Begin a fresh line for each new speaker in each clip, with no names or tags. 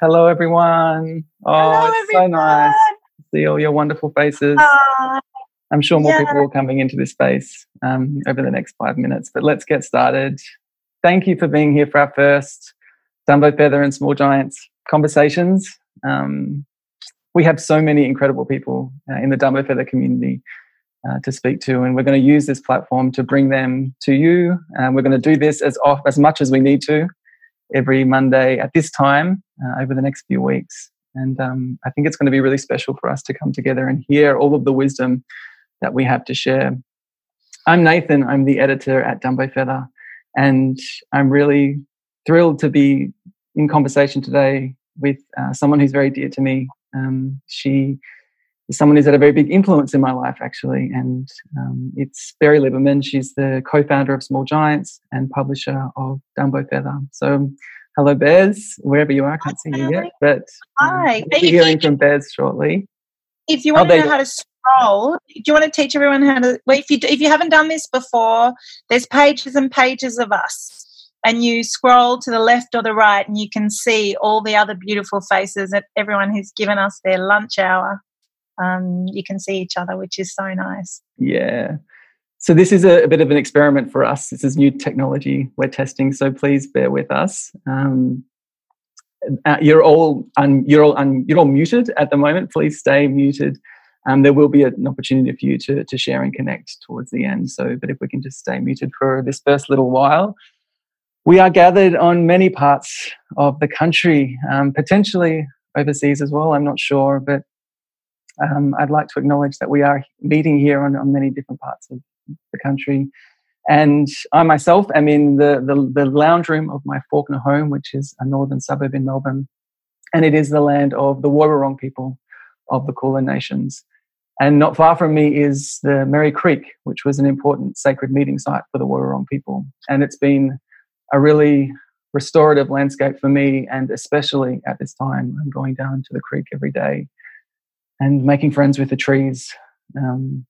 Hello, everyone. Oh,
Hello,
it's
everyone.
so nice to see all your wonderful faces.
Uh,
I'm sure more
yeah.
people are coming into this space um, over the next five minutes, but let's get started. Thank you for being here for our first Dumbo Feather and Small Giants conversations. Um, we have so many incredible people uh, in the Dumbo Feather community uh, to speak to, and we're going to use this platform to bring them to you. And we're going to do this as off as much as we need to every Monday at this time uh, over the next few weeks. And um, I think it's going to be really special for us to come together and hear all of the wisdom that we have to share. I'm Nathan. I'm the editor at Dumbo Feather, and I'm really thrilled to be in conversation today with uh, someone who's very dear to me. Um, she someone who's had a very big influence in my life, actually, and um, it's Berry Liberman. She's the co-founder of Small Giants and publisher of Dumbo Feather. So, hello, Bez, wherever you are. I can't see you yet, but um,
Hi.
we'll be hearing from Bez shortly.
if you
Oh,
want to know how to scroll, do you want to teach everyone how to? Well, if you if you haven't done this before, there's pages and pages of us, and you scroll to the left or the right, and you can see all the other beautiful faces that everyone who's given us their lunch hour. Um, you can see each other, which is so nice.
Yeah. So this is a, a bit of an experiment for us. This is new technology we're testing, so please bear with us. Um, uh, you're all un, you're all un, you're all muted at the moment. Please stay muted. Um, there will be an opportunity for you to to share and connect towards the end. So, but if we can just stay muted for this first little while, we are gathered on many parts of the country, um, potentially overseas as well. I'm not sure, but um, I'd like to acknowledge that we are meeting here on, on many different parts of the country. And I myself am in the, the, the lounge room of my Fawkner home, which is a northern suburb in Melbourne. And it is the land of the Wurundjeri people of the Kulin Nations. And not far from me is the Merri Creek, which was an important sacred meeting site for the Wurundjeri people. And it's been a really restorative landscape for me, and especially at this time, I'm going down to the creek every day and making friends with the trees. Um,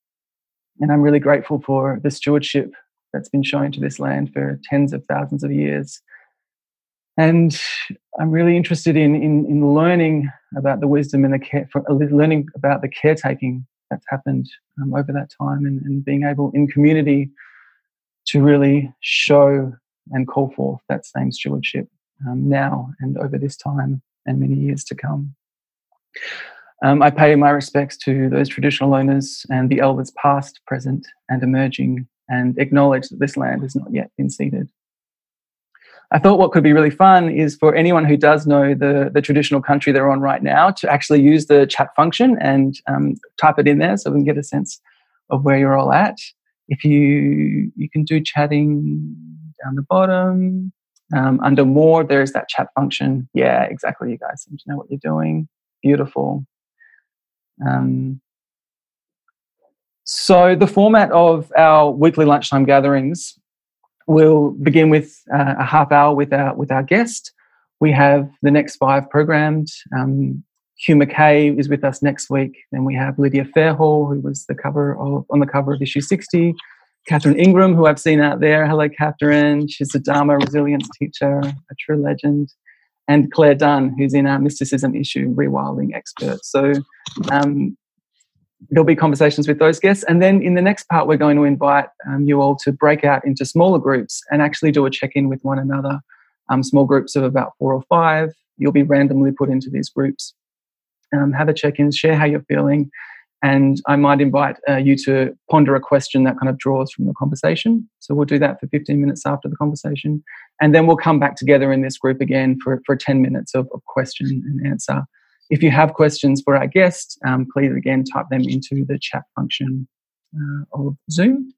and I'm really grateful for the stewardship that's been shown to this land for tens of thousands of years. And I'm really interested in, in, in learning about the wisdom and the care, for, uh, learning about the caretaking that's happened um, over that time and, and being able in community to really show and call forth that same stewardship um, now and over this time and many years to come. Um, I pay my respects to those traditional owners and the elders past, present, and emerging, and acknowledge that this land has not yet been ceded. I thought what could be really fun is for anyone who does know the, the traditional country they're on right now to actually use the chat function and um, type it in there so we can get a sense of where you're all at. If you you can do chatting down the bottom. Um, under more, there's that chat function. Yeah, exactly. You guys seem to know what you're doing. Beautiful. Um, so, the format of our weekly lunchtime gatherings will begin with uh, a half hour with our with our guest. We have the next five programmed. Um, Hugh Mackay is with us next week. Then we have Lydia Fairhall, who was the cover of on the cover of issue 60. Catherine Ingram, who I've seen out there. Hello, Catherine. She's a Dharma resilience teacher, a true legend. And Claire Dunn, who's in our mysticism issue rewilding expert. So um, there'll be conversations with those guests. And then in the next part, we're going to invite um, you all to break out into smaller groups and actually do a check in with one another. Um, small groups of about four or five. You'll be randomly put into these groups. Um, have a check in, share how you're feeling. And I might invite uh, you to ponder a question that kind of draws from the conversation. So we'll do that for 15 minutes after the conversation. And then we'll come back together in this group again for, for 10 minutes of, of question and answer. If you have questions for our guest, um, please again type them into the chat function uh, of Zoom.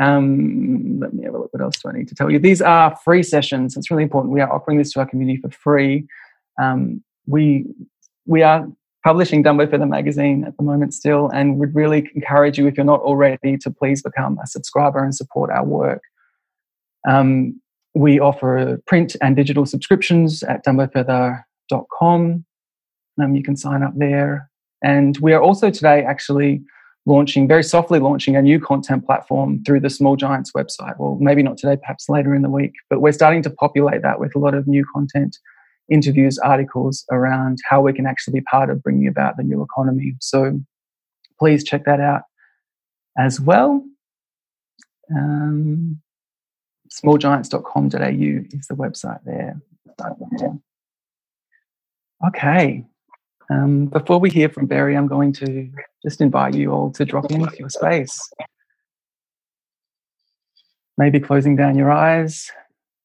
Um, let me have a look. What else do I need to tell you? These are free sessions. It's really important. We are offering this to our community for free. Um, we we are publishing Dumbo Feather magazine at the moment still, and would really encourage you if you're not already to please become a subscriber and support our work. Um, we offer print and digital subscriptions at dumbofeather.com. Um, you can sign up there. And we are also today actually launching, very softly launching a new content platform through the Small Giants website. Well, maybe not today, perhaps later in the week, but we're starting to populate that with a lot of new content interviews, articles around how we can actually be part of bringing about the new economy. So please check that out as well. Um, smallgiants.com.au is the website there. Okay. Um, before we hear from Berry, I'm going to just invite you all to drop in into your space. Maybe closing down your eyes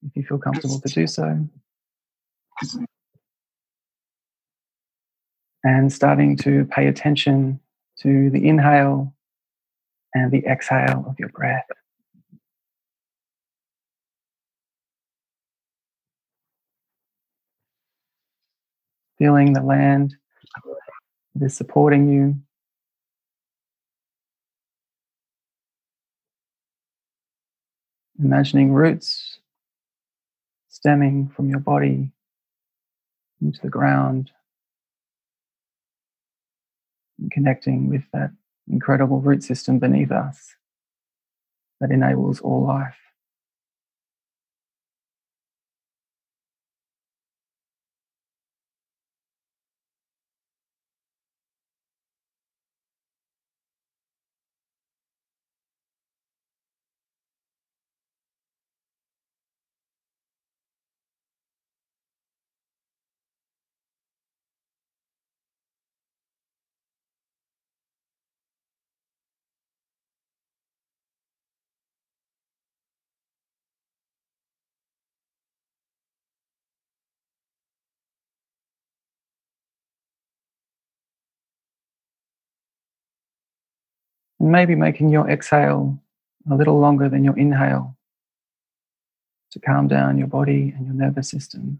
if you feel comfortable to do so. And starting to pay attention to the inhale and the exhale of your breath. Feeling the land that is supporting you. Imagining roots stemming from your body into the ground connecting with that incredible root system beneath us that enables all life. Maybe making your exhale a little longer than your inhale to calm down your body and your nervous system.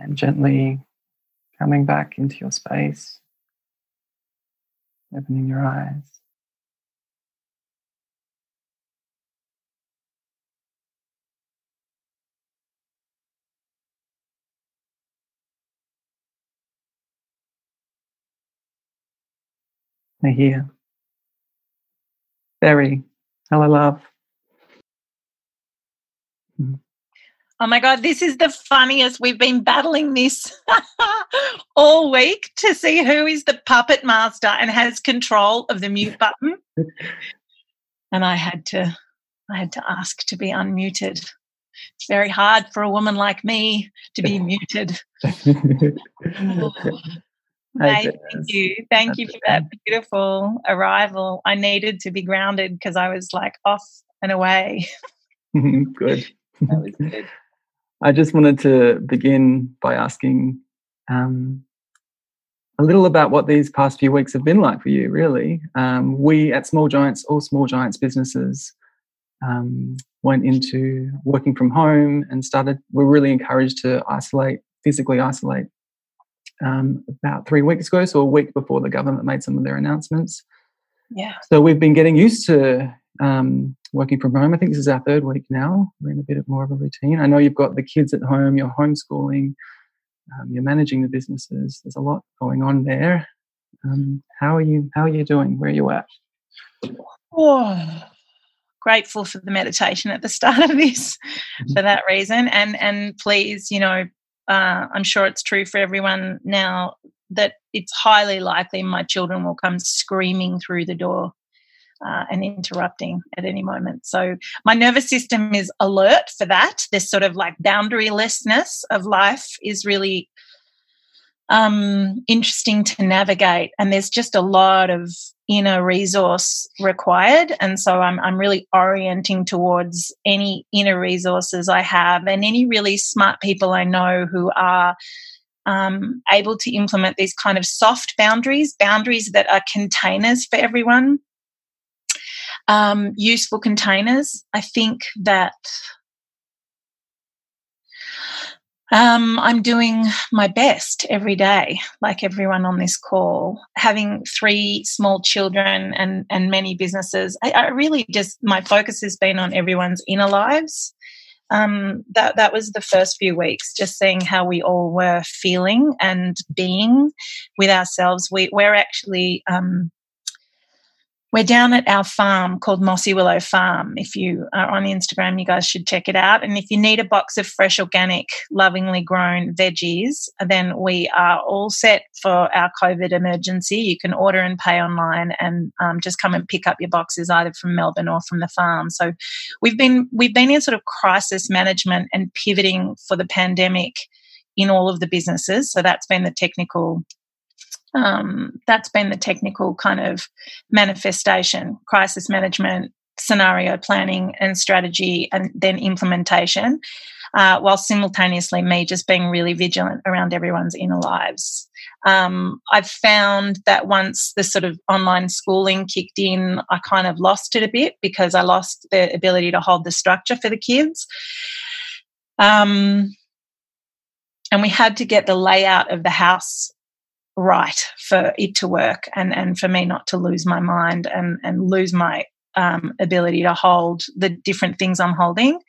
And gently coming back into your space, opening your eyes. I hear. Berry, hello, love.
Mm. Oh my God, this is the funniest. We've been battling this all week to see who is the puppet master and has control of the mute button. and I had to I had to ask to be unmuted. It's very hard for a woman like me to be muted. oh. thank you. Thank you for that beautiful arrival. I needed to be grounded because I was like off and away.
good. that was good. I just wanted to begin by asking um, a little about what these past few weeks have been like for you, really. Um, we at Small Giants, all Small Giants businesses, um, went into working from home and started, we're really encouraged to isolate, physically isolate um, about three weeks ago, so a week before the government made some of their announcements.
Yeah.
So we've been getting used to um, working from home. I think this is our third week now. We're in a bit of more of a routine. I know you've got the kids at home, you're homeschooling, um, you're managing the businesses. There's a lot going on there. Um, how are you? How are you doing? Where are you at?
Oh, grateful for the meditation at the start of this mm-hmm. for that reason, and and please, you know, uh, I'm sure it's true for everyone now that it's highly likely my children will come screaming through the door uh, and interrupting at any moment. So my nervous system is alert for that. This sort of like boundarylessness of life is really um, interesting to navigate, and there's just a lot of inner resource required. And so I'm I'm really orienting towards any inner resources I have, and any really smart people I know who are um, able to implement these kind of soft boundaries, boundaries that are containers for everyone um, useful containers. I think that um, I'm doing my best every day, like everyone on this call. Having three small children and and many businesses, I, I really just my focus has been on everyone's inner lives. Um, that that was the first few weeks, just seeing how we all were feeling and being with ourselves. We we're actually um, we're down at our farm called Mossy Willow Farm. If you are on Instagram, you guys should check it out. And if you need a box of fresh, organic, lovingly grown veggies, then we are all set for our COVID emergency. You can order and pay online, and um, just come and pick up your boxes either from Melbourne or from the farm. So we've been we've been in sort of crisis management and pivoting for the pandemic in all of the businesses. So that's been the technical um, that's been the technical kind of manifestation crisis management scenario planning and strategy and then implementation uh, while simultaneously me just being really vigilant around everyone's inner lives. Um, i've found that once the sort of online schooling kicked in i kind of lost it a bit because i lost the ability to hold the structure for the kids. Um, and we had to get the layout of the house right for it to work and, and for me not to lose my mind and, and lose my um, ability to hold the different things I'm holding.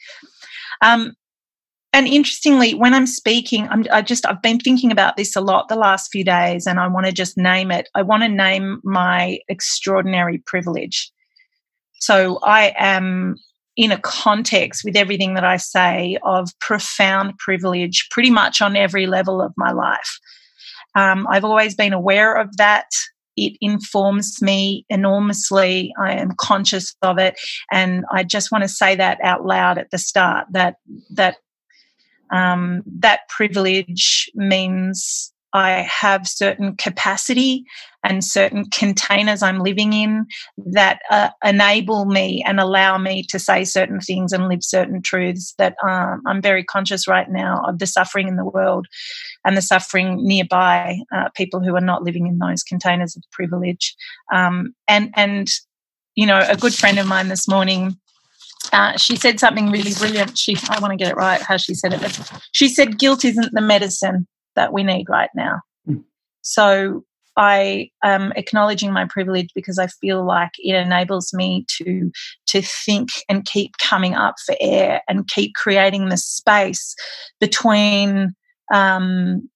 Um, and interestingly, when I'm speaking, I'm, I just I've been thinking about this a lot the last few days, and I want to just name it. I want to name my extraordinary privilege. So I am in a context with everything that I say of profound privilege, pretty much on every level of my life. Um, I've always been aware of that. It informs me enormously. I am conscious of it, and I just want to say that out loud at the start. That that um, that privilege means I have certain capacity and certain containers I'm living in that uh, enable me and allow me to say certain things and live certain truths that um, I'm very conscious right now of the suffering in the world and the suffering nearby, uh, people who are not living in those containers of privilege. Um, and, and, you know, a good friend of mine this morning uh, she said something really brilliant. She, I want to get it right how she said it. She said, "Guilt isn't the medicine that we need right now." Mm. So I am acknowledging my privilege because I feel like it enables me to to think and keep coming up for air and keep creating the space between um,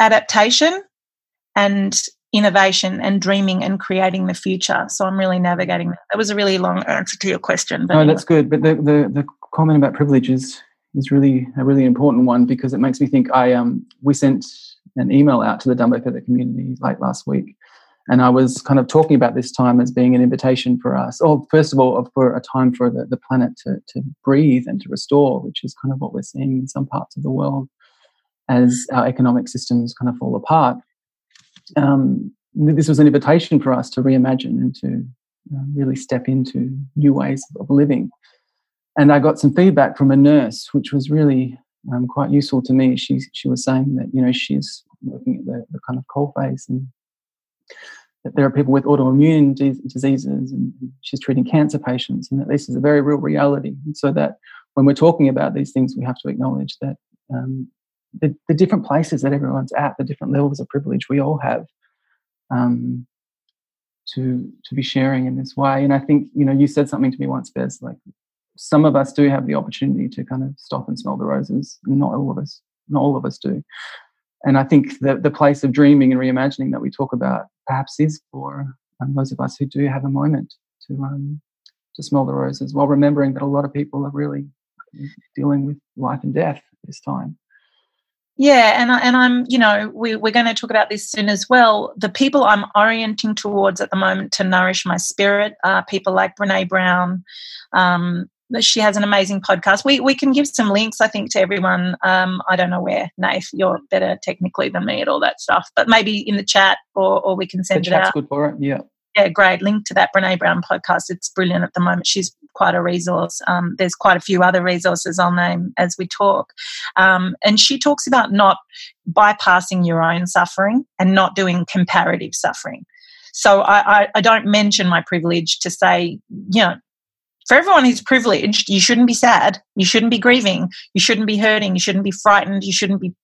adaptation and innovation and dreaming and creating the future. So I'm really navigating that. That was a really long answer to your question.
But no, anyway. that's good. But the, the, the comment about privilege is, is really a really important one because it makes me think I um we sent an email out to the Dumbo Feather community late last week. And I was kind of talking about this time as being an invitation for us, or first of all, for a time for the, the planet to, to breathe and to restore, which is kind of what we're seeing in some parts of the world as our economic systems kind of fall apart. Um, this was an invitation for us to reimagine and to uh, really step into new ways of living. And I got some feedback from a nurse, which was really um, quite useful to me. She she was saying that you know she's looking at the, the kind of coal face and that there are people with autoimmune diseases and she's treating cancer patients and that this is a very real reality. And so that when we're talking about these things, we have to acknowledge that um, the, the, different places that everyone's at, the different levels of privilege we all have um, to to be sharing in this way. And I think you know you said something to me once, Bez, like some of us do have the opportunity to kind of stop and smell the roses. Not all of us, not all of us do. and I think the, the place of dreaming and reimagining that we talk about perhaps is for um, those of us who do have a moment to um, to smell the roses while remembering that a lot of people are really dealing with life and death this time.
Yeah, and I, and I'm you know we we're going to talk about this soon as well. The people I'm orienting towards at the moment to nourish my spirit are people like Brene Brown, um, she has an amazing podcast. We we can give some links, I think, to everyone. Um, I don't know where, Nath, you're better technically than me at all that stuff, but maybe in the chat or or we can send
the
it
chat's
out.
good for it. Yeah.
Yeah, great. Link to that Brene Brown podcast. It's brilliant at the moment. She's quite a resource. Um, there's quite a few other resources I'll name as we talk. Um, and she talks about not bypassing your own suffering and not doing comparative suffering. So I, I, I, don't mention my privilege to say, you know, for everyone who's privileged, you shouldn't be sad. You shouldn't be grieving. You shouldn't be hurting. You shouldn't be frightened. You shouldn't be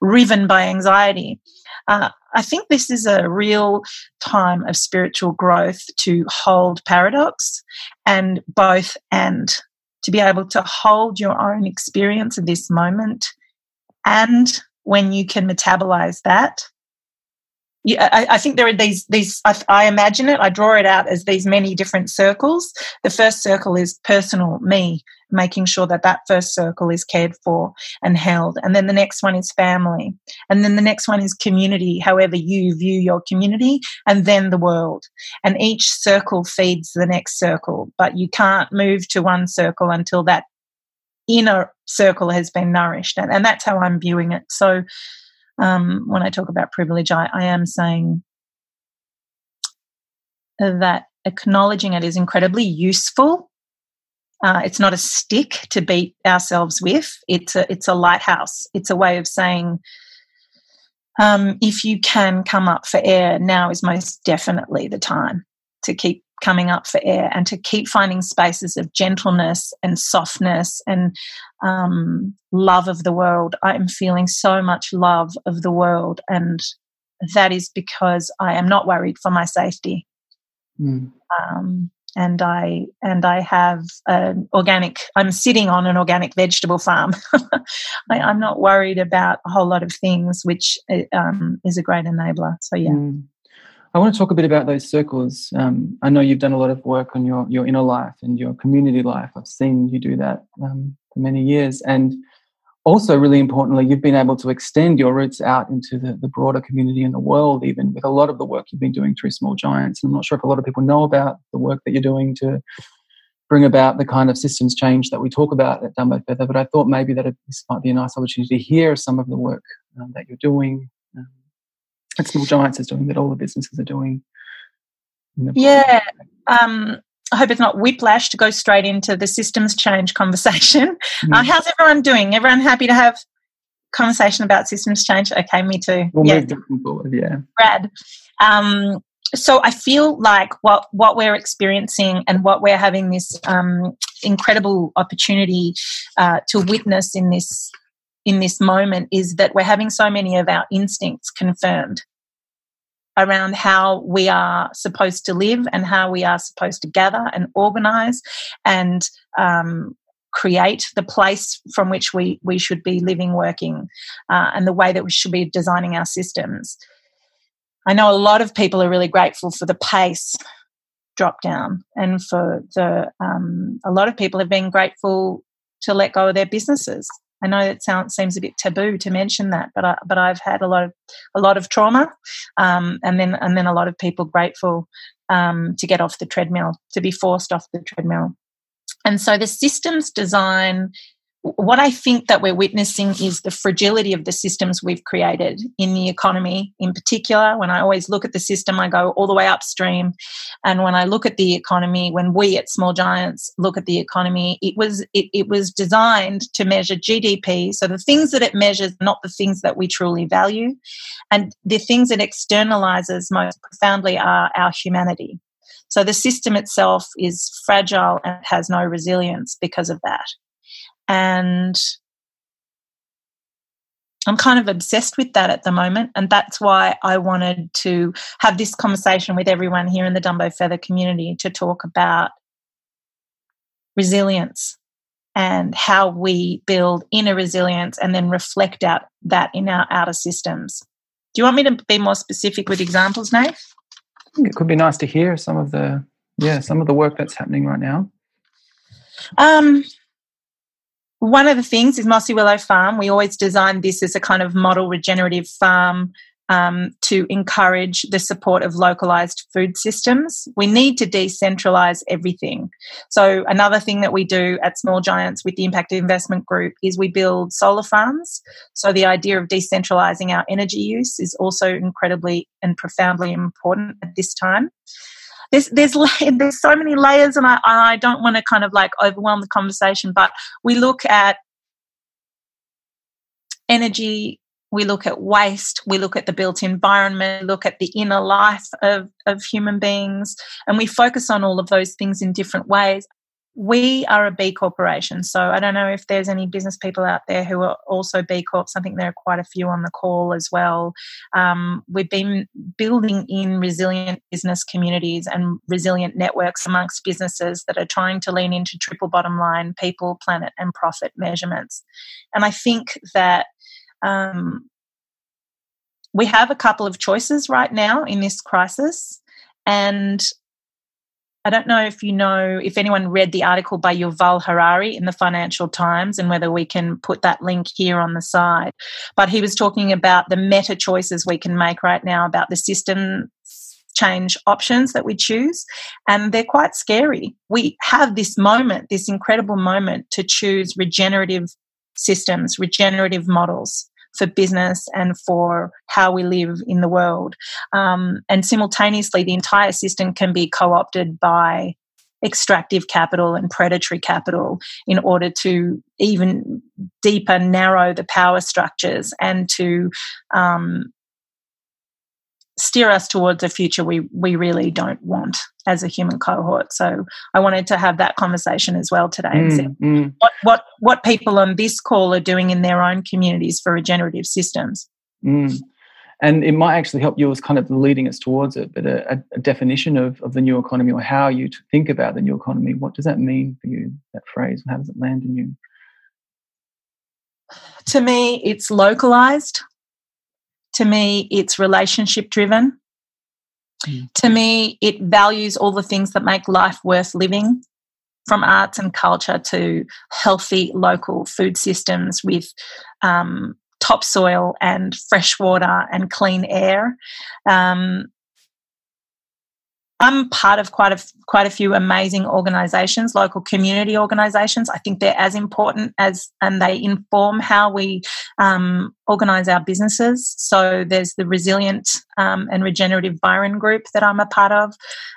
riven by anxiety. Uh, I think this is a real time of spiritual growth to hold paradox and both and to be able to hold your own experience of this moment and when you can metabolize that yeah, I, I, think there are these these I, I, imagine it i draw it out as these many different circles. The first circle is personal me making sure that that first circle is cared for and held. And then the next one is family. And then the next one is community however you view your community and then the world. And each circle feeds the next circle but you can't move to one circle until that inner circle has been nourished. And, and that's how i'm viewing it. So um, when I talk about privilege, I, I am saying that acknowledging it is incredibly useful. Uh, it's not a stick to beat ourselves with. It's a it's a lighthouse. It's a way of saying, um, if you can come up for air, now is most definitely the time to keep coming up for air and to keep finding spaces of gentleness and softness and um, love of the world. I am feeling so much love of the world, and that is because I am not worried for my safety. Mm. Um, and I and I have an organic. I'm sitting on an organic vegetable farm. I, am not worried about a whole lot of things, which uh, um, is a great enabler. So yeah. Mm.
I want to talk a bit about those circles. Um, I know you've done a lot of work on your your inner life and your community life. I've seen you do that um, for many years, and also really importantly, you've been able to extend your roots out into the, the broader community and the world, even with a lot of the work you've been doing through Small Giants. And I'm not sure if a lot of people know about the work that you're doing to bring about the kind of systems change that we talk about at Dumbo Feather. But I thought maybe that this might be a nice opportunity to hear some of the work um, that you're doing that Small Giants is doing, that all the businesses are doing.
Yeah. Um, I hope it's not whiplash to go straight into the systems change conversation. Mm. Uh, how's everyone doing? Everyone happy to have conversation about systems change? Okay, me too.
We'll yeah. move forward, yeah.
Brad. Um, so I feel like what what we're experiencing and what we're having this um, incredible opportunity uh, to witness in this in this moment is that we're having so many of our instincts confirmed around how we are supposed to live and how we are supposed to gather and organize and um, create the place from which we, we should be living, working, uh, and the way that we should be designing our systems. I know a lot of people are really grateful for the pace drop down and for the um, a lot of people have been grateful to let go of their businesses I know it sounds seems a bit taboo to mention that, but I, but I've had a lot of a lot of trauma, um, and then and then a lot of people grateful um, to get off the treadmill, to be forced off the treadmill, and so the systems design what I think that we're witnessing is the fragility of the systems we've created in the economy, in particular. When I always look at the system, I go all the way upstream. And when I look at the economy, when we at Small Giants look at the economy, it was it, it was designed to measure GDP. So the things that it measures, not the things that we truly value, and the things it externalizes most profoundly are our humanity. So the system itself is fragile and has no resilience because of that. And I'm kind of obsessed with that at the moment. And that's why I wanted to have this conversation with everyone here in the Dumbo Feather community to talk about resilience and how we build inner resilience and then reflect out that in our outer systems. Do you want me to be more specific with examples, Nate?
it could be nice to hear some of the yeah some of the work that's happening right now.
Um, one of the things is Mossy Willow Farm. We always designed this as a kind of model regenerative farm um, to encourage the support of localized food systems. We need to decentralize everything. So, another thing that we do at Small Giants with the Impact Investment Group is we build solar farms. So, the idea of decentralizing our energy use is also incredibly and profoundly important at this time. There's, there's, there's so many layers, and I, I don't want to kind of like overwhelm the conversation, but we look at energy we look at waste, we look at the built environment, look at the inner life of, of human beings, and we focus on all of those things in different ways. We are a B corporation, so I don't know if there's any business people out there who are also B Corps. I think there are quite a few on the call as well. Um, we've been building in resilient business communities and resilient networks amongst businesses that are trying to lean into triple bottom line people, planet, and profit measurements. And I think that um, we have a couple of choices right now in this crisis. And I don't know if you know, if anyone read the article by Yuval Harari in the Financial Times and whether we can put that link here on the side. But he was talking about the meta choices we can make right now about the system change options that we choose. And they're quite scary. We have this moment, this incredible moment to choose regenerative systems, regenerative models for business and for how we live in the world. Um, and simultaneously, the entire system can be co opted by extractive capital and predatory capital in order to even deeper narrow the power structures and to um, steer us towards a future we we really don't want as a human cohort. So I wanted to have that conversation as well today mm, and see mm. what, what what people on this call are doing in their own communities for regenerative systems.
Mm. And it might actually help you as kind of leading us towards it, but a, a, definition of, of the new economy or how you think about the new economy, what does that mean for you, that phrase? How does it land in you?
To me, it's localized to me, it's relationship driven. Mm. To me, it values all the things that make life worth living, from arts and culture to healthy local food systems with um, topsoil and fresh water and clean air. Um, I'm part of quite a quite a few amazing organisations, local community organisations. I think they're as important as, and they inform how we um, organise our businesses. So there's the Resilient um, and Regenerative Byron Group that I'm a part of,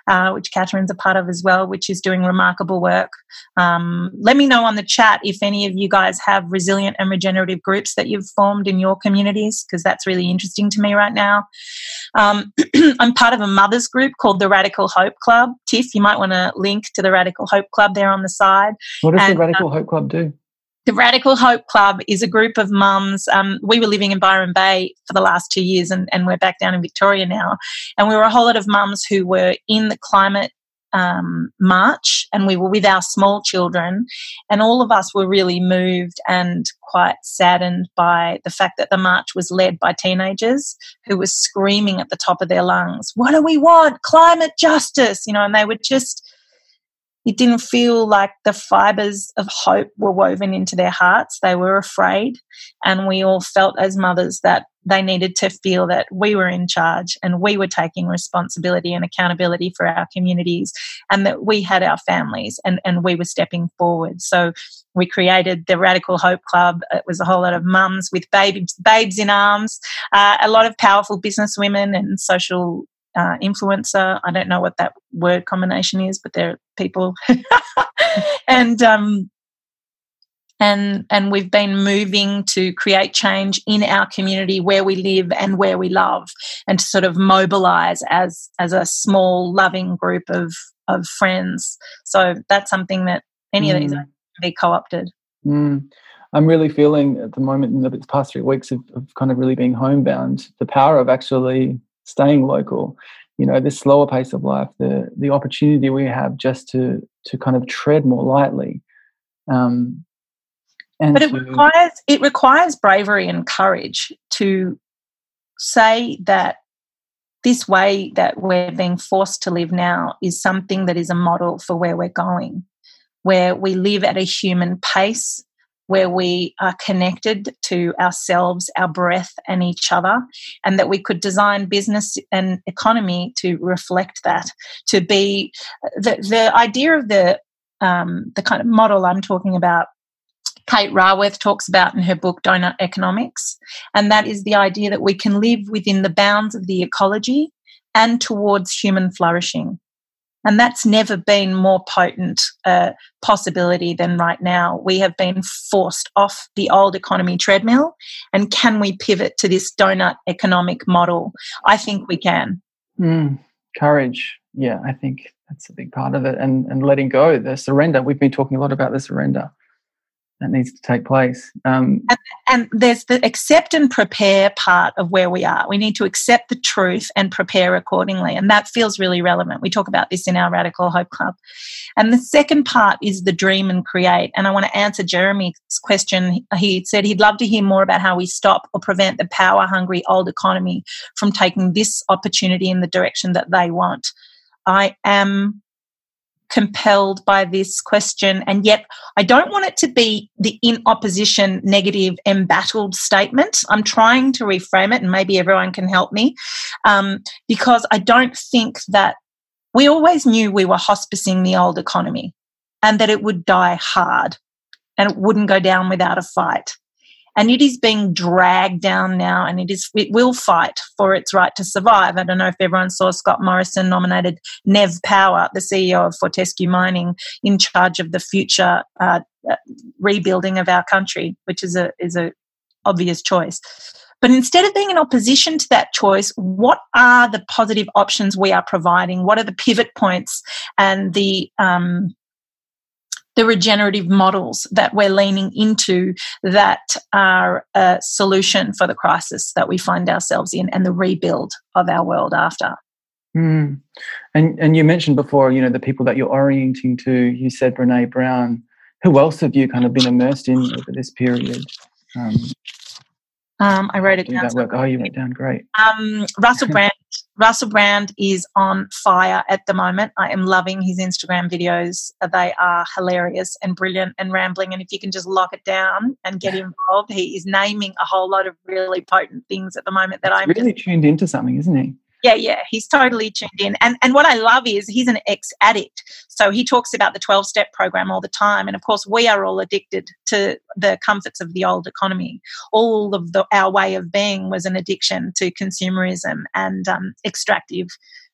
uh, which Catherine's a part of as well, which is doing remarkable work. Um, let me know on the chat if any of you guys have resilient and regenerative groups that you've formed in your communities, because that's really interesting to me right now. Um, I'm part of a mothers group called the Radical Hope Club. Tiff, you might want to link to the Radical Hope Club there on the side.
What does and, the Radical uh, Hope Club do?
The Radical Hope Club is a group of mums. Um, we were living in Byron Bay for the last two years, and, and we're back down in Victoria now. And we were a whole lot of mums who were in the climate um, march, and we were with our small children, and all of us were really moved and quite saddened by the fact that the march was led by teenagers who were screaming at the top of their lungs, "What do we want? Climate justice!" You know, and they were just it didn't feel like the fibers of hope were woven into their hearts. They were afraid. And we all felt as mothers that they needed to feel that we were in charge and we were taking responsibility and accountability for our communities and that we had our families and, and we were stepping forward. So we created the Radical Hope Club. It was a whole lot of mums with babies, babes in arms, uh, a lot of powerful business women and social uh, influencer. I don't know what that word combination is, but they're people, and um, and and we've been moving to create change in our community where we live and where we love, and to sort of mobilize as as a small loving group of of friends. So that's something that any mm. of these mm. can be co-opted.
Mm. I'm really feeling at the moment in the past three weeks of, of kind of really being homebound, the power of actually staying local you know this slower pace of life the the opportunity we have just to to kind of tread more lightly. Um,
And but it requires it requires bravery and courage to say that this way that we're being forced to live now is something that is a model for where we're going, where we live at a human pace, where we are connected to ourselves, our breath, and each other, and that we could design business and economy to reflect that, to be the, the idea of the um, the kind of model I'm talking about Kate Raworth talks about in her book Doughnut Economics. And that is the idea that we can live within the bounds of the ecology and towards human flourishing. And that's never been more potent a possibility than right now. We have been forced off the old economy treadmill. And can we pivot to this donut economic model? I think we can.
Mm, courage. Yeah, I think that's a big part of it. And, and letting go, the surrender. We've been talking a lot about the surrender that needs to take place. Um,
and, and, there's the accept and prepare part of where we are. We need to accept the truth and prepare accordingly. And that feels really relevant. We talk about this in our Radical Hope Club. And the second part is the dream and create. And I want to answer Jeremy's question. He said he'd love to hear more about how we stop or prevent the power hungry old economy from taking this opportunity in the direction that they want. I am compelled by this question. And yet, I don't want it to be the in opposition, negative, embattled statement. I'm trying to reframe it, and maybe everyone can help me um, because I don't think that we always knew we were hospicing the old economy and that it would die hard and it wouldn't go down without a fight and it is being dragged down now and it is it will fight for its right to survive i don't know if everyone saw scott morrison nominated nev power the ceo of fortescue mining in charge of the future uh, uh, rebuilding of our country which is a is a obvious choice but instead of being in opposition to that choice, what are the positive options we are providing? What are the pivot points and the um, the regenerative models that we're leaning into that are a solution for the crisis that we find ourselves in and the rebuild of our world after.
Mm. And and you mentioned before, you know, the people that you're orienting to. You said Brene Brown. Who else have you kind of been immersed in over this period? Um,
um, I wrote it down.
That work. Oh, you wrote down. Great.
Um, Russell Brand. Russell Brand is on fire at the moment. I am loving his Instagram videos. They are hilarious and brilliant and rambling. And if you can just lock it down and get involved, he is naming a whole lot of really potent things at the moment that
I'm really just, tuned into something, isn't he?
Yeah, yeah, he's totally tuned in. And and what I love is he's an ex addict. So he talks about the 12 step program all the time. And of course, we are all addicted to the comforts of the old economy. All of the, our way of being was an addiction to consumerism and um, extractive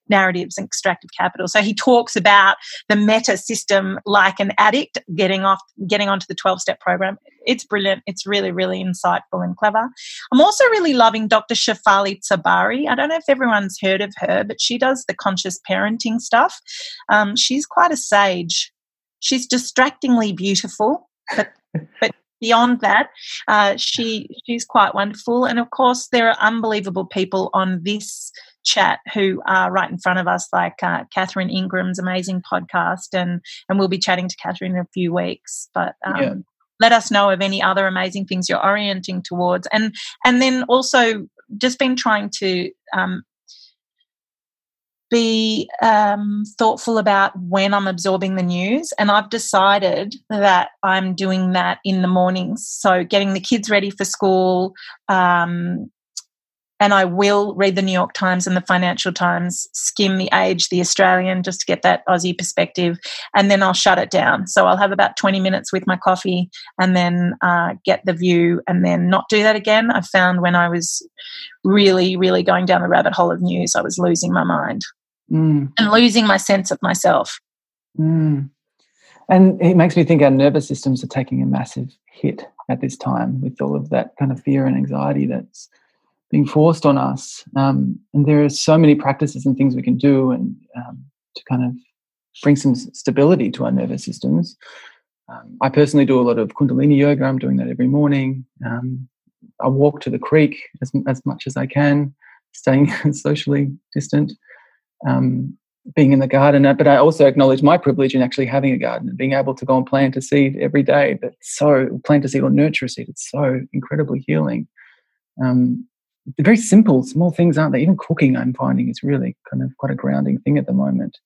narratives and extractive capital. So he talks about the meta system like an addict getting off, getting onto the 12 step program. It's brilliant. It's really, really insightful and clever. I'm also really loving Dr. Shefali Tsabary. I don't know if everyone's heard of her, but she does the conscious parenting stuff. Um, she's quite a sage. She's distractingly beautiful, but, but beyond that, uh, she she's quite wonderful. And of course, there are unbelievable people on this chat who are right in front of us, like uh, Catherine Ingram's amazing podcast, and and we'll be chatting to Catherine in a few weeks. But um, yeah. let us know of any other amazing things you're orienting towards, and and then also just been trying to um, be um, thoughtful about when I'm absorbing the news. And I've decided that I'm doing that in the mornings. So, getting the kids ready for school, um, and I will read the New York Times and the Financial Times, skim the Age, the Australian, just to get that Aussie perspective, and then I'll shut it down. So I'll have about 20 minutes with my coffee and then uh, get the view and then not do that again. I found when I was really, really going down the rabbit hole of news, I was losing my mind mm. and losing my sense of myself.
Mm. And it makes me think our nervous systems are taking a massive hit at this time with all of that kind of fear and anxiety that's being forced on us. Um, and there are so many practices and things we can do and um, to kind of bring some stability to our nervous systems. Um, I personally do a lot of Kundalini yoga. I'm doing that every morning. Um, I walk to the creek as, as much as I can, staying socially distant. Um, being in the garden, uh, but I also acknowledge my privilege in actually having a garden and being able to go and plant a seed every day. But so plant a seed or nurture a seed, it's so incredibly healing. Um, very simple, small things, aren't they? Even cooking, I'm finding, is really kind of quite a grounding thing at the moment.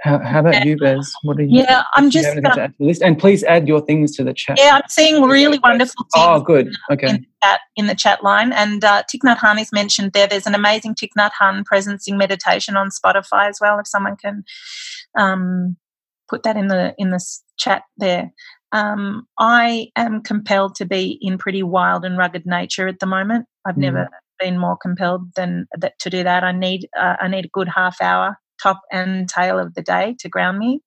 How, how about yeah. you, Bez?
What are you? Yeah, I'm just
gonna, list, and please add your things to the chat.
Yeah, I'm seeing really wonderful.
oh, good. Okay.
In, chat, in the chat line, and uh, Thich Nhat Hanh is mentioned there. There's an amazing Thich Nhat Hanh presencing meditation on Spotify as well. If someone can um, put that in the in the chat there. Um, I am compelled to be in pretty wild and rugged nature at the moment. I've mm. never been more compelled than that to do that. I need uh, I need a good half hour top and tail of the day to ground me.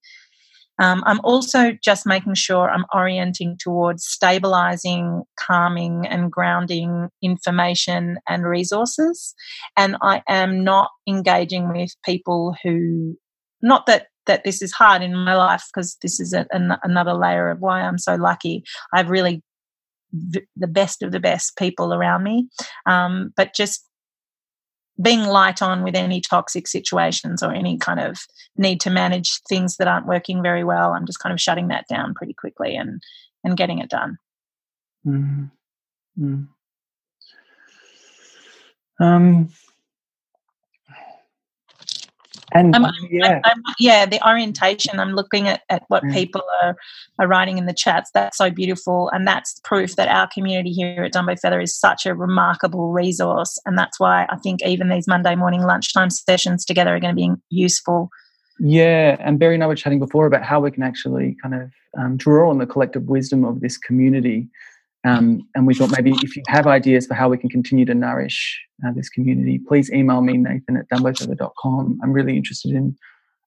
Um, I'm also just making sure I'm orienting towards stabilizing, calming, and grounding information and resources. And I am not engaging with people who, not that that this is hard in my life because this is a, an, another layer of why I'm so lucky. I've really the best of the best people around me, um, but just being light on with any toxic situations or any kind of need to manage things that aren't working very well i'm just kind of shutting that down pretty quickly and and getting it done mm-hmm.
mm. um and
I'm, yeah. I'm, I'm, yeah, the orientation. I'm looking at, at what mm. people are, are writing in the chats. That's so beautiful. And that's proof that our community here at Dumbo Feather is such a remarkable resource. And that's why I think even these Monday morning lunchtime sessions together are going to be useful.
Yeah. And Berry and I were chatting before about how we can actually kind of um, draw on the collective wisdom of this community um, and we thought maybe if you have ideas for how we can continue to nourish uh, this community, please email me, Nathan at dumbofeather.com. I'm really interested in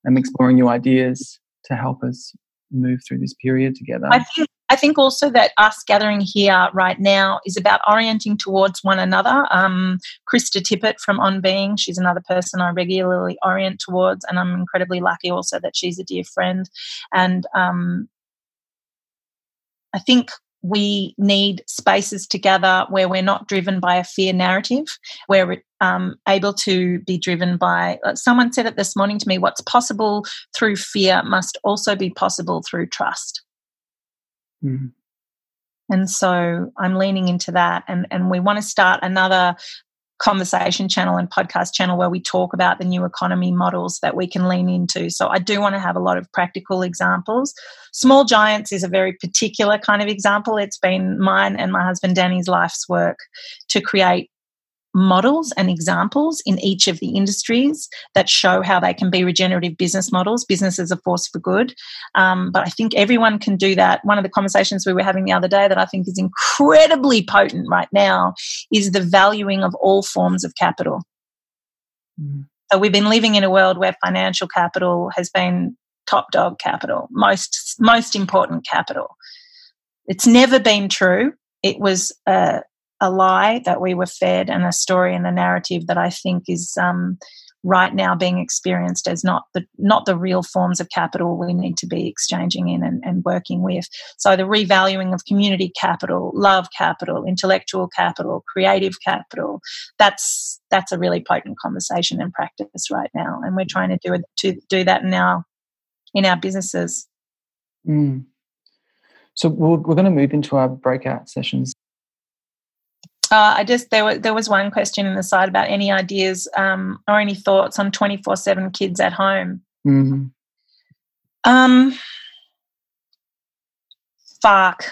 um, exploring new ideas to help us move through this period together.
I think, I think also that us gathering here right now is about orienting towards one another. Um, Krista Tippett from On Being, she's another person I regularly orient towards, and I'm incredibly lucky also that she's a dear friend. And um, I think we need spaces together where we're not driven by a fear narrative, where we're um, able to be driven by. Someone said it this morning to me what's possible through fear must also be possible through trust. Mm. And so I'm leaning into that. And, and we want to start another conversation channel and podcast channel where we talk about the new economy models that we can lean into. So I do want to have a lot of practical examples. Small Giants is a very particular kind of example. It's been mine and my husband Danny's life's work to create models and examples in each of the industries that show how they can be regenerative business models, business as a force for good. Um, but I think everyone can do that. One of the conversations we were having the other day that I think is incredibly potent right now is the valuing of all forms of capital. Mm. So we've been living in a world where financial capital has been top dog capital, most most important capital. It's never been true. It was a, a lie that we were fed and a story and a narrative that I think is um, right now being experienced as not the not the real forms of capital we need to be exchanging in and, and working with. So the revaluing of community capital, love capital, intellectual capital, creative capital, that's that's a really potent conversation and practice right now. And we're trying to do it to do that our in our businesses.
Mm. So we're, we're going to move into our breakout sessions
uh, I just there was there was one question in the side about any ideas um, or any thoughts on twenty four seven kids at home. Mm-hmm. Um, fuck.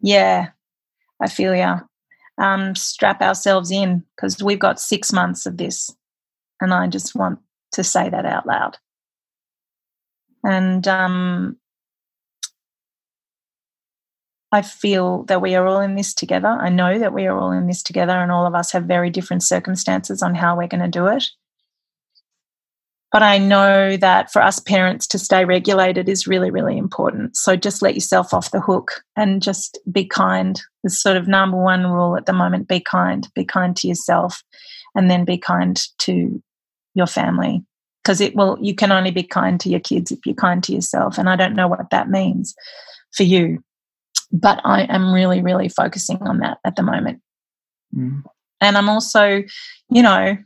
Yeah, I feel ya. Um, strap ourselves in because we've got six months of this, and I just want to say that out loud. And um, I feel that we are all in this together. I know that we are all in this together, and all of us have very different circumstances on how we're going to do it. But I know that for us parents to stay regulated is really, really important. So just let yourself off the hook and just be kind. The sort of number one rule at the moment be kind. Be kind to yourself and then be kind to your family. Because it will, you can only be kind to your kids if you're kind to yourself. And I don't know what that means for you but I am really, really focusing on that at the moment. Mm. And I'm also, you know,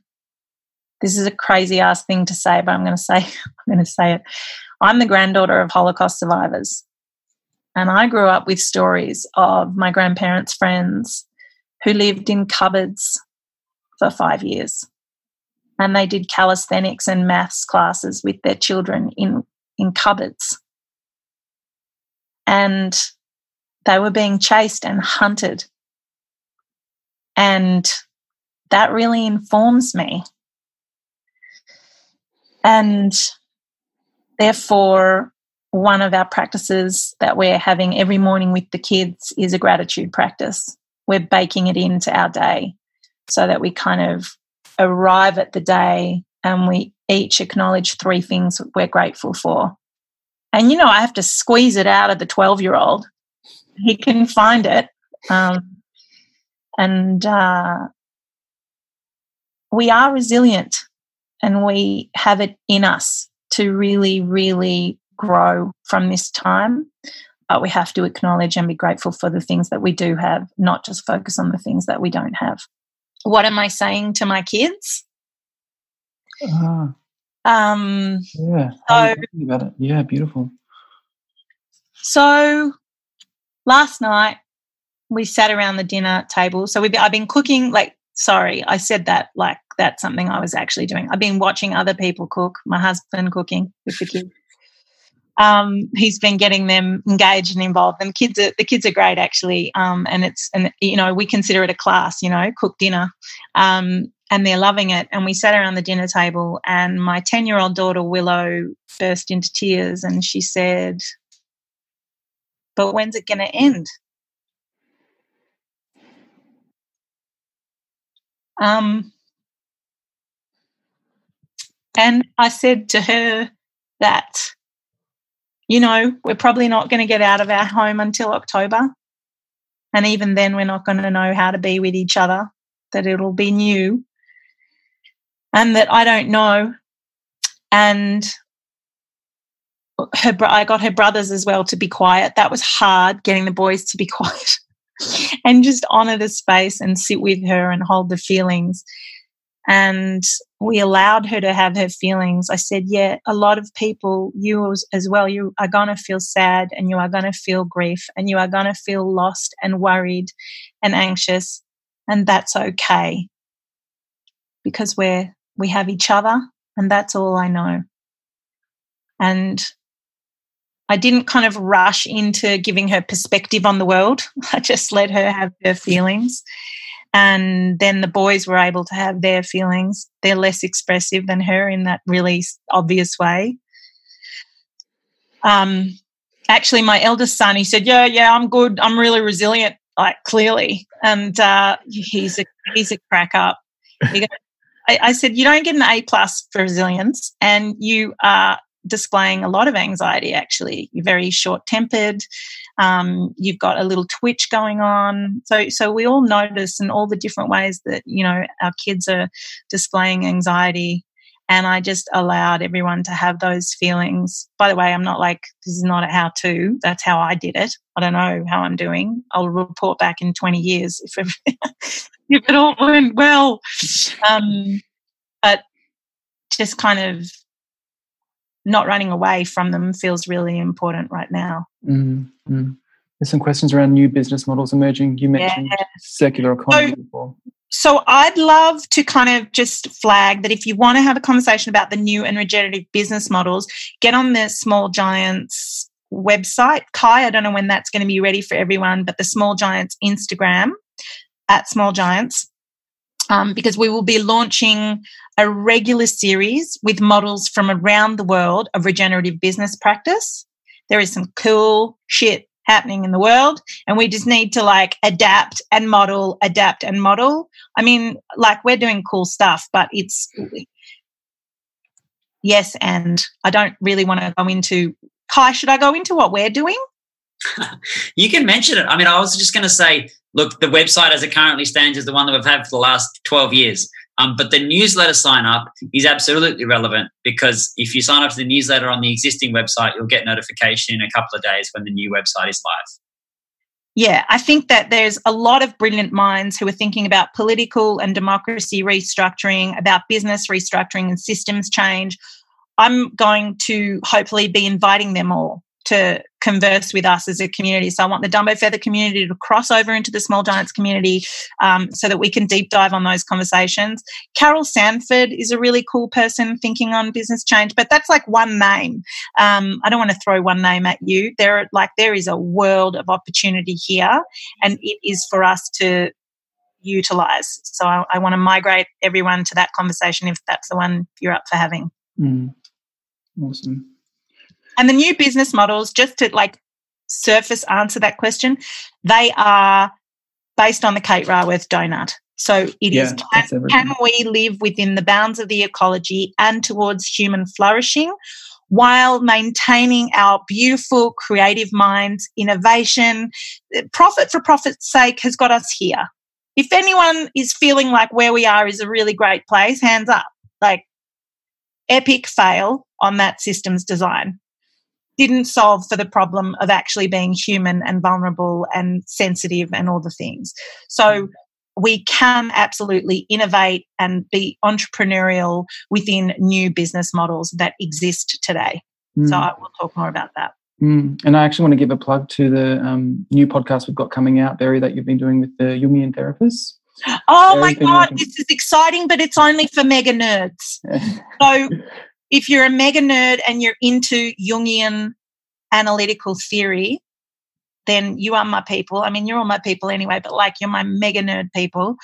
this is a crazy ass thing to say, but I'm going to say I'm going to say it. I'm the granddaughter of Holocaust survivors. And I grew up with stories of my grandparents' friends who lived in cupboards for 5 years. And they did calisthenics and maths classes with their children in in cupboards. And they were being chased and hunted. And that really informs me. And therefore, one of our practices that we're having every morning with the kids is a gratitude practice. We're baking it into our day so that we kind of arrive at the day and we each acknowledge three things we're grateful for. And, you know, I have to squeeze it out of the 12 year old. He can find it. Um, and uh, we are resilient and we have it in us to really, really grow from this time. But we have to acknowledge and be grateful for the things that we do have, not just focus on the things that we don't have. What am I saying to my kids?
Uh,
um,
yeah. So. Yeah, beautiful.
So last night we sat around the dinner table. So we've I've been cooking like sorry, I said that like that's something I was actually doing. I've been watching other people cook, my husband cooking with the kids. Um, he's been getting them engaged and involved. And kids are the kids are great actually. Um, and it's and you know we consider it a class. You know, cook dinner. Um, and they're loving it. And we sat around the dinner table, and my 10 year old daughter, Willow, burst into tears and she said, But when's it going to end? Um, and I said to her that, you know, we're probably not going to get out of our home until October. And even then, we're not going to know how to be with each other, that it'll be new and that I don't know. And her, I got her brothers as well to be quiet. That was hard, getting the boys to be quiet and just honor the space and sit with her and hold the feelings. And we allowed her to have her feelings. I said, Yeah, a lot of people, you as well, you are going to feel sad and you are going to feel grief and you are going to feel lost and worried and anxious. And that's okay because we're we have each other, and that's all I know. And I didn't kind of rush into giving her perspective on the world. I just let her have her feelings. And then the boys were able to have their feelings. They're less expressive than her in that really obvious way. Um, actually, my eldest son, he said, "Yeah, yeah, I'm good. I'm really resilient." Like clearly, and uh, he's a he's a crack up. I, I said, you don't get an A plus for resilience, and you are displaying a lot of anxiety actually. You're very short tempered um, you've got a little twitch going on. So so we all notice in all the different ways that you know our kids are displaying anxiety and i just allowed everyone to have those feelings. By the way i'm not like this is not a how to that's how i did it. I don't know how i'm doing. I'll report back in 20 years if if it all went well. Um, but just kind of not running away from them feels really important right now.
Mm-hmm. There's some questions around new business models emerging. You mentioned yeah. circular economy so, before.
So I'd love to kind of just flag that if you want to have a conversation about the new and regenerative business models, get on the Small Giants website. Kai, I don't know when that's going to be ready for everyone, but the Small Giants Instagram at Small Giants um, because we will be launching a regular series with models from around the world of regenerative business practice. There is some cool shit happening in the world and we just need to like adapt and model, adapt and model. I mean, like we're doing cool stuff, but it's yes, and I don't really want to go into Kai, should I go into what we're doing?
you can mention it. I mean, I was just going to say, look, the website as it currently stands is the one that we've had for the last 12 years. Um, but the newsletter sign up is absolutely relevant because if you sign up to the newsletter on the existing website, you'll get notification in a couple of days when the new website is live.
Yeah, I think that there's a lot of brilliant minds who are thinking about political and democracy restructuring, about business restructuring and systems change. I'm going to hopefully be inviting them all to converse with us as a community. So I want the Dumbo Feather community to cross over into the Small Giants community um, so that we can deep dive on those conversations. Carol Sanford is a really cool person thinking on business change, but that's like one name. Um, I don't want to throw one name at you. There, like, there is a world of opportunity here, and it is for us to utilize. So I, I want to migrate everyone to that conversation if that's the one you're up for having.
Mm. Awesome.
And the new business models, just to like surface answer that question, they are based on the Kate Raworth donut. So it yeah, is can, can we live within the bounds of the ecology and towards human flourishing while maintaining our beautiful creative minds, innovation, profit for profit's sake has got us here. If anyone is feeling like where we are is a really great place, hands up. Like epic fail on that systems design didn't solve for the problem of actually being human and vulnerable and sensitive and all the things. So mm. we can absolutely innovate and be entrepreneurial within new business models that exist today. Mm. So I will talk more about that.
Mm. And I actually want to give a plug to the um, new podcast we've got coming out, Berry, that you've been doing with the Jungian therapists.
Oh my God, this is exciting, but it's only for mega nerds. so if you're a mega nerd and you're into Jungian analytical theory, then you are my people. I mean, you're all my people anyway, but like you're my mega nerd people.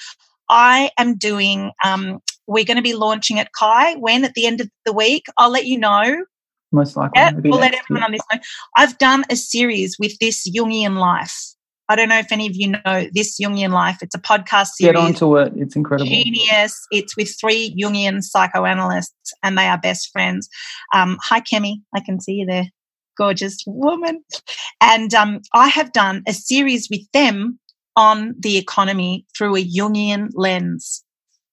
I am doing, um, we're going to be launching at Kai when at the end of the week. I'll let you know.
Most likely.
Yeah, we'll let everyone on this know. I've done a series with this Jungian life. I don't know if any of you know this Jungian Life. It's a podcast series.
Get onto it. It's incredible.
Genius. It's with three Jungian psychoanalysts and they are best friends. Um, hi, Kemi. I can see you there. Gorgeous woman. And um, I have done a series with them on the economy through a Jungian lens.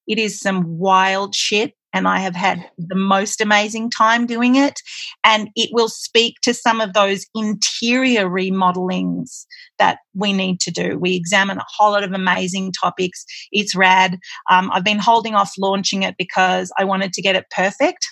It is some wild shit and I have had the most amazing time doing it. And it will speak to some of those interior remodelings that we need to do. We examine a whole lot of amazing topics. It's rad. Um, I've been holding off launching it because I wanted to get it perfect,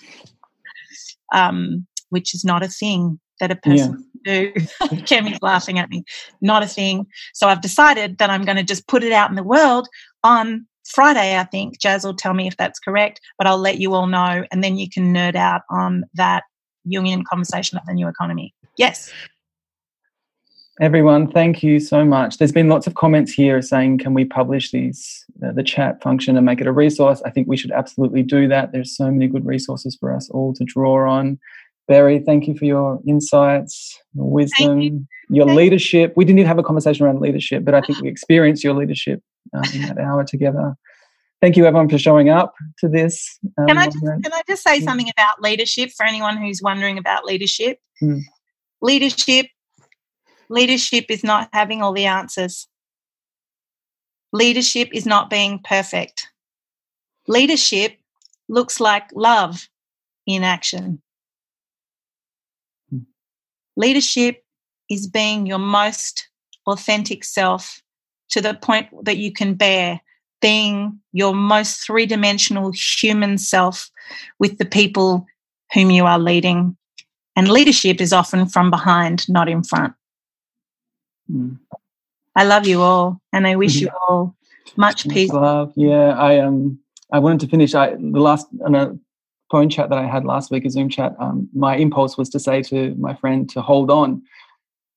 um, which is not a thing that a person yeah. do. Kemi's laughing at me. Not a thing. So I've decided that I'm going to just put it out in the world on Friday, I think. Jazz will tell me if that's correct, but I'll let you all know. And then you can nerd out on that Jungian conversation of the new economy. Yes.
Everyone, thank you so much. There's been lots of comments here saying, can we publish these, uh, the chat function and make it a resource? I think we should absolutely do that. There's so many good resources for us all to draw on. Berry, thank you for your insights, your wisdom, you. your thank leadership. We didn't even have a conversation around leadership, but I think we experienced your leadership uh, in that hour together. Thank you, everyone, for showing up to this.
Um, can, I just, can I just say something about leadership for anyone who's wondering about leadership? Hmm. Leadership, leadership is not having all the answers. Leadership is not being perfect. Leadership looks like love in action. Leadership is being your most authentic self to the point that you can bear being your most three dimensional human self with the people whom you are leading. And leadership is often from behind, not in front. Mm. I love you all, and I wish you all much peace.
Love, yeah. I um, I wanted to finish. I the last on a phone chat that I had last week, a Zoom chat. Um, my impulse was to say to my friend to hold on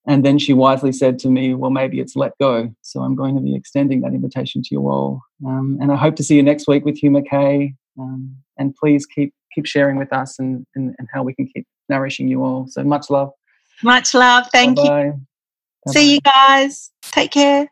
and then she wisely said to me, Well, maybe it's let go. So I'm going to be extending that invitation to you all. Um, and I hope to see you next week with Hugh Mackay. Um, and please keep keep sharing with us and, and, and, how we can keep nourishing you all. So much love.
Much love. Thank Bye-bye. you. Bye-bye. See you guys. Take care.